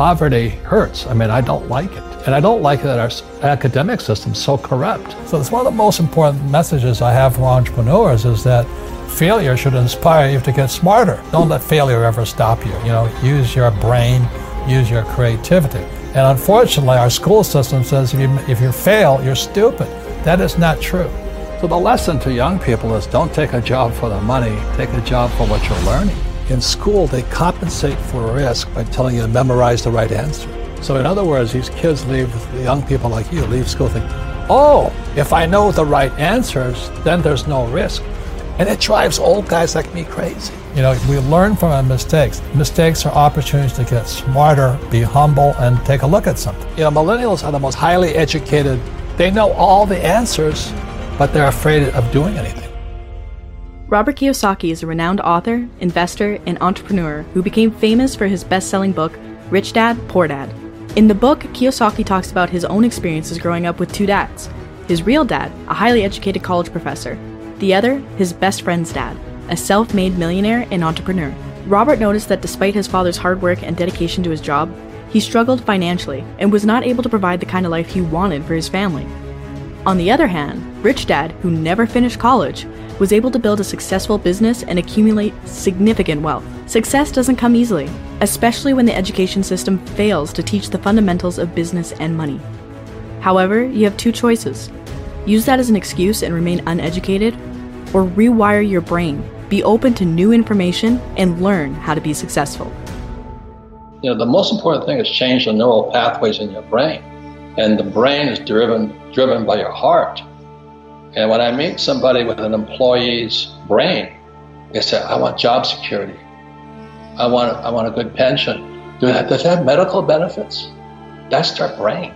poverty hurts. I mean, I don't like it. And I don't like that our academic system's so corrupt. So it's one of the most important messages I have for entrepreneurs is that failure should inspire you to get smarter. Don't let failure ever stop you. You know, use your brain, use your creativity. And unfortunately, our school system says if you, if you fail, you're stupid. That is not true. So the lesson to young people is don't take a job for the money, take a job for what you're learning. In school, they compensate for risk by telling you to memorize the right answer. So, in other words, these kids leave, young people like you, leave school thinking, oh, if I know the right answers, then there's no risk. And it drives old guys like me crazy. You know, we learn from our mistakes. Mistakes are opportunities to get smarter, be humble, and take a look at something. You know, millennials are the most highly educated. They know all the answers, but they're afraid of doing anything. Robert Kiyosaki is a renowned author, investor, and entrepreneur who became famous for his best selling book, Rich Dad, Poor Dad. In the book, Kiyosaki talks about his own experiences growing up with two dads his real dad, a highly educated college professor, the other, his best friend's dad, a self made millionaire and entrepreneur. Robert noticed that despite his father's hard work and dedication to his job, he struggled financially and was not able to provide the kind of life he wanted for his family. On the other hand, Rich Dad, who never finished college, was able to build a successful business and accumulate significant wealth. Success doesn't come easily, especially when the education system fails to teach the fundamentals of business and money. However, you have two choices use that as an excuse and remain uneducated, or rewire your brain, be open to new information, and learn how to be successful. You know, the most important thing is change the neural pathways in your brain. And the brain is driven driven by your heart. And when I meet somebody with an employee's brain, they say, I want job security. I want, I want a good pension. Do that, does that have medical benefits? That's their brain.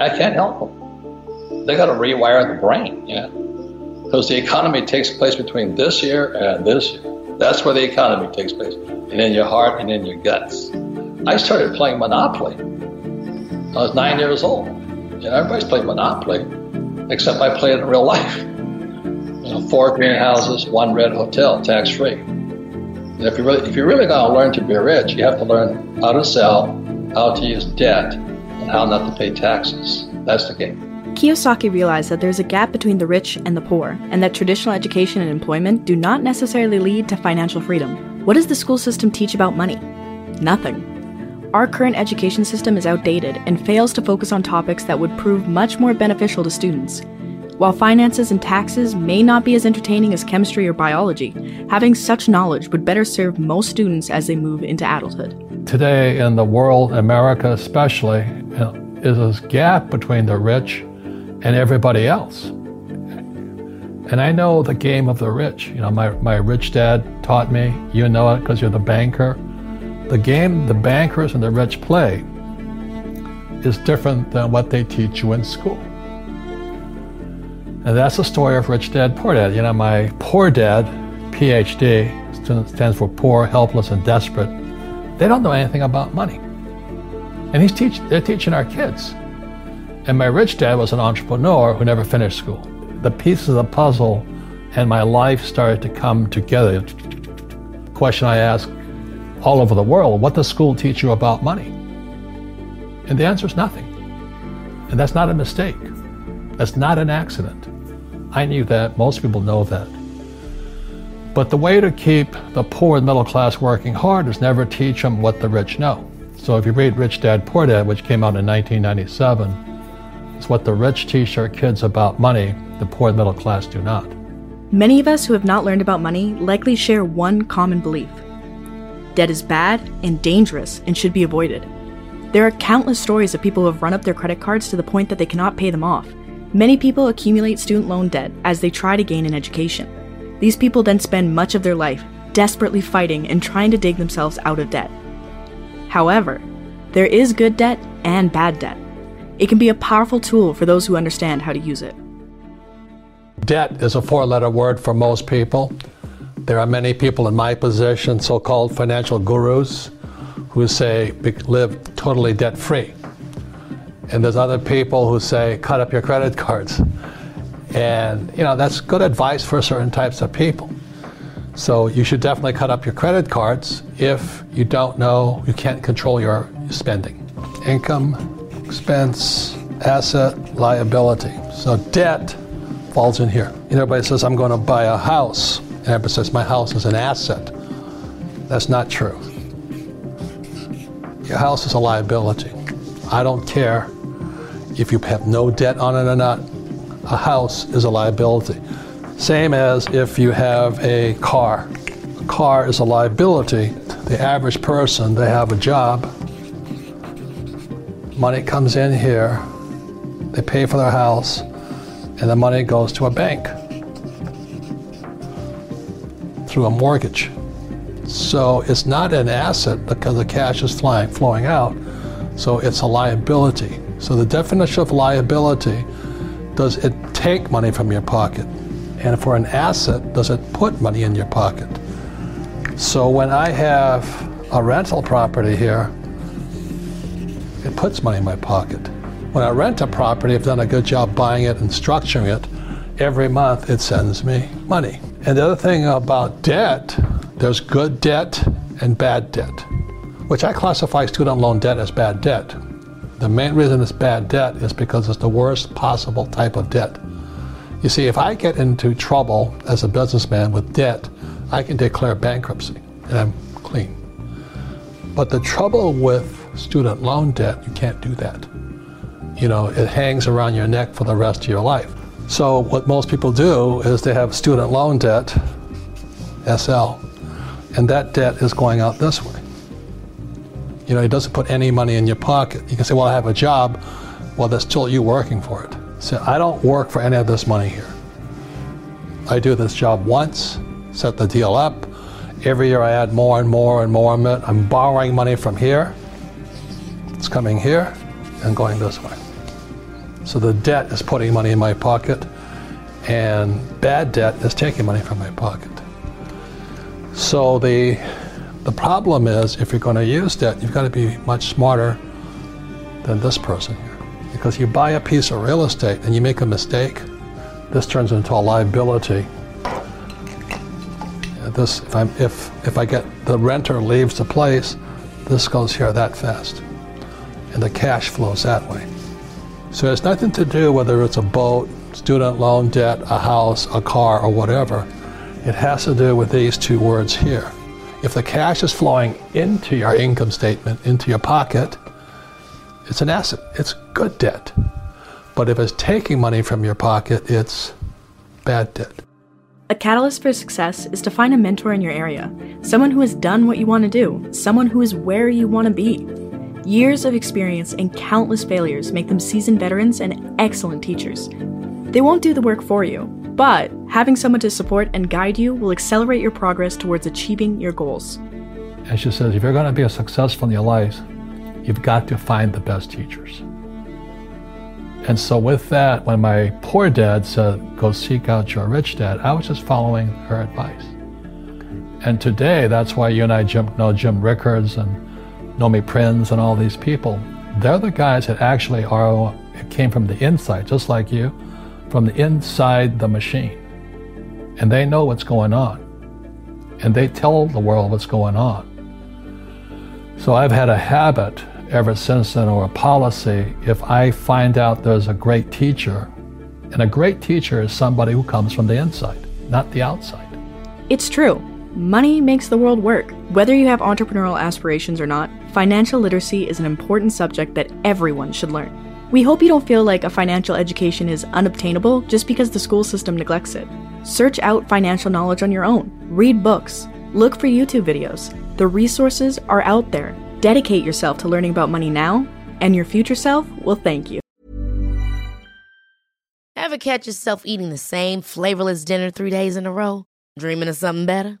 I can't help them. They got to rewire the brain, yeah. Because the economy takes place between this year and this year. That's where the economy takes place, and in your heart and in your guts. I started playing Monopoly. I was nine years old. You know, everybody's played Monopoly, except I play it in real life. You know, four greenhouses, one red hotel, tax free. If you really, if you're really going to learn to be rich, you have to learn how to sell, how to use debt, and how not to pay taxes. That's the game. Kiyosaki realized that there's a gap between the rich and the poor, and that traditional education and employment do not necessarily lead to financial freedom. What does the school system teach about money? Nothing our current education system is outdated and fails to focus on topics that would prove much more beneficial to students. While finances and taxes may not be as entertaining as chemistry or biology, having such knowledge would better serve most students as they move into adulthood. Today, in the world, America especially, uh, is this gap between the rich and everybody else. And I know the game of the rich. You know, my, my rich dad taught me, you know it because you're the banker. The game the bankers and the rich play is different than what they teach you in school. And that's the story of Rich Dad, Poor Dad. You know, my poor dad, PhD, stands for poor, helpless, and desperate. They don't know anything about money. And he's teach, they're teaching our kids. And my rich dad was an entrepreneur who never finished school. The pieces of the puzzle and my life started to come together. The Question I ask all over the world what does school teach you about money? And the answer is nothing. And that's not a mistake. That's not an accident. I knew that. Most people know that. But the way to keep the poor and middle class working hard is never teach them what the rich know. So if you read Rich Dad Poor Dad, which came out in 1997, it's what the rich teach their kids about money, the poor and middle class do not. Many of us who have not learned about money likely share one common belief debt is bad and dangerous and should be avoided. There are countless stories of people who have run up their credit cards to the point that they cannot pay them off. Many people accumulate student loan debt as they try to gain an education. These people then spend much of their life desperately fighting and trying to dig themselves out of debt. However, there is good debt and bad debt. It can be a powerful tool for those who understand how to use it. Debt is a four letter word for most people. There are many people in my position, so called financial gurus, who say live totally debt free. And there's other people who say cut up your credit cards. And, you know, that's good advice for certain types of people. So you should definitely cut up your credit cards if you don't know, you can't control your spending. Income, expense, asset, liability. So debt falls in here. Everybody says, I'm going to buy a house. Everybody says, my house is an asset. That's not true. Your house is a liability. I don't care if you have no debt on it or not. A house is a liability. Same as if you have a car. A car is a liability. The average person, they have a job. Money comes in here. They pay for their house, and the money goes to a bank through a mortgage. So it's not an asset because the cash is flying, flowing out. So it's a liability. So the definition of liability does it take money from your pocket? And for an asset, does it put money in your pocket? So when I have a rental property here, it puts money in my pocket. When I rent a property, I've done a good job buying it and structuring it. Every month it sends me money. And the other thing about debt, there's good debt and bad debt, which I classify student loan debt as bad debt. The main reason it's bad debt is because it's the worst possible type of debt. You see, if I get into trouble as a businessman with debt, I can declare bankruptcy and I'm clean. But the trouble with student loan debt, you can't do that. You know, it hangs around your neck for the rest of your life. So what most people do is they have student loan debt, SL, and that debt is going out this way. You know, it doesn't put any money in your pocket. You can say, well, I have a job. Well, that's still you working for it. So I don't work for any of this money here. I do this job once, set the deal up. Every year I add more and more and more. I'm borrowing money from here. It's coming here and going this way. So the debt is putting money in my pocket, and bad debt is taking money from my pocket. So the the problem is if you're going to use debt, you've got to be much smarter than this person here. Because you buy a piece of real estate and you make a mistake, this turns into a liability. This, if, I'm, if, if I get the renter leaves the place, this goes here that fast. And the cash flows that way. So it's nothing to do whether it's a boat, student loan debt, a house, a car, or whatever. It has to do with these two words here. If the cash is flowing into your income statement, into your pocket, it's an asset. It's good debt. But if it's taking money from your pocket, it's bad debt. A catalyst for success is to find a mentor in your area, someone who has done what you want to do, someone who is where you want to be. Years of experience and countless failures make them seasoned veterans and excellent teachers. They won't do the work for you, but having someone to support and guide you will accelerate your progress towards achieving your goals. And she says, if you're going to be a successful in your life, you've got to find the best teachers. And so, with that, when my poor dad said, go seek out your rich dad, I was just following her advice. And today, that's why you and I know Jim Rickards and Nomi Prins and all these people. They're the guys that actually are came from the inside, just like you, from the inside the machine. And they know what's going on. And they tell the world what's going on. So I've had a habit ever since then, or a policy, if I find out there's a great teacher, and a great teacher is somebody who comes from the inside, not the outside. It's true. Money makes the world work. Whether you have entrepreneurial aspirations or not, financial literacy is an important subject that everyone should learn. We hope you don't feel like a financial education is unobtainable just because the school system neglects it. Search out financial knowledge on your own, read books, look for YouTube videos. The resources are out there. Dedicate yourself to learning about money now, and your future self will thank you. Ever catch yourself eating the same flavorless dinner three days in a row? Dreaming of something better?